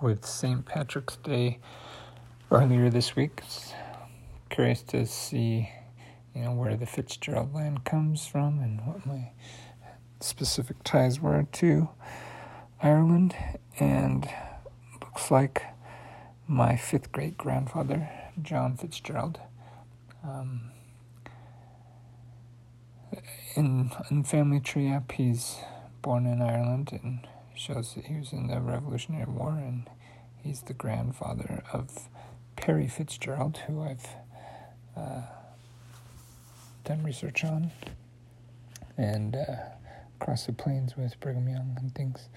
with St. Patrick's Day earlier this week. Curious to see, you know, where the Fitzgerald land comes from and what my specific ties were to Ireland. And looks like my fifth great grandfather, John Fitzgerald, um, in in family tree up, he's born in Ireland and shows that he was in the Revolutionary War, and he's the grandfather of Perry Fitzgerald, who I've uh, done research on, and uh, across the plains with Brigham Young and things.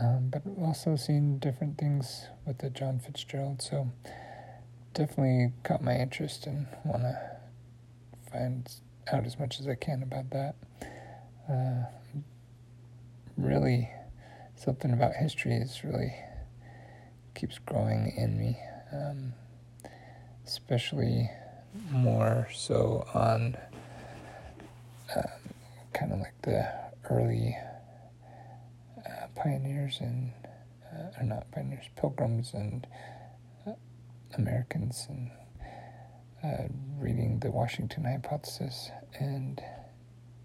Um, but also seen different things with the John Fitzgerald, so definitely caught my interest and want to find out as much as I can about that. Uh, really, something about history is really keeps growing in me, um, especially more so on uh, kind of like the early uh, pioneers and uh, or not pioneers, pilgrims and uh, Americans and uh, reading the Washington hypothesis, and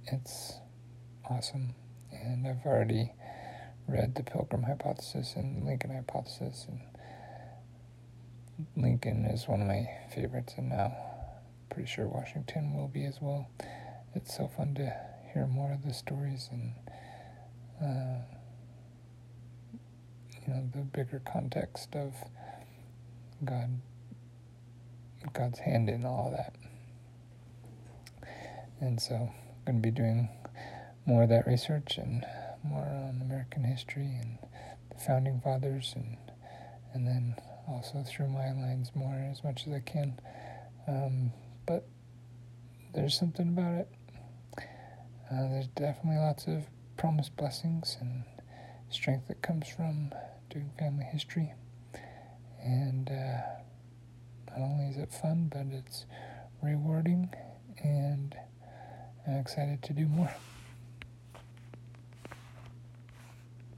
it's awesome. And I've already read the Pilgrim hypothesis and Lincoln hypothesis, and Lincoln is one of my favorites, and now pretty sure Washington will be as well. It's so fun to hear more of the stories and uh, you know the bigger context of God God's hand in all of that. And so I'm going to be doing more of that research and more on American history and the founding fathers and and then also through my lines more as much as I can. Um, but there's something about it. Uh, there's definitely lots of promised blessings and strength that comes from doing family history. And uh, not only is it fun, but it's rewarding, and I'm excited to do more.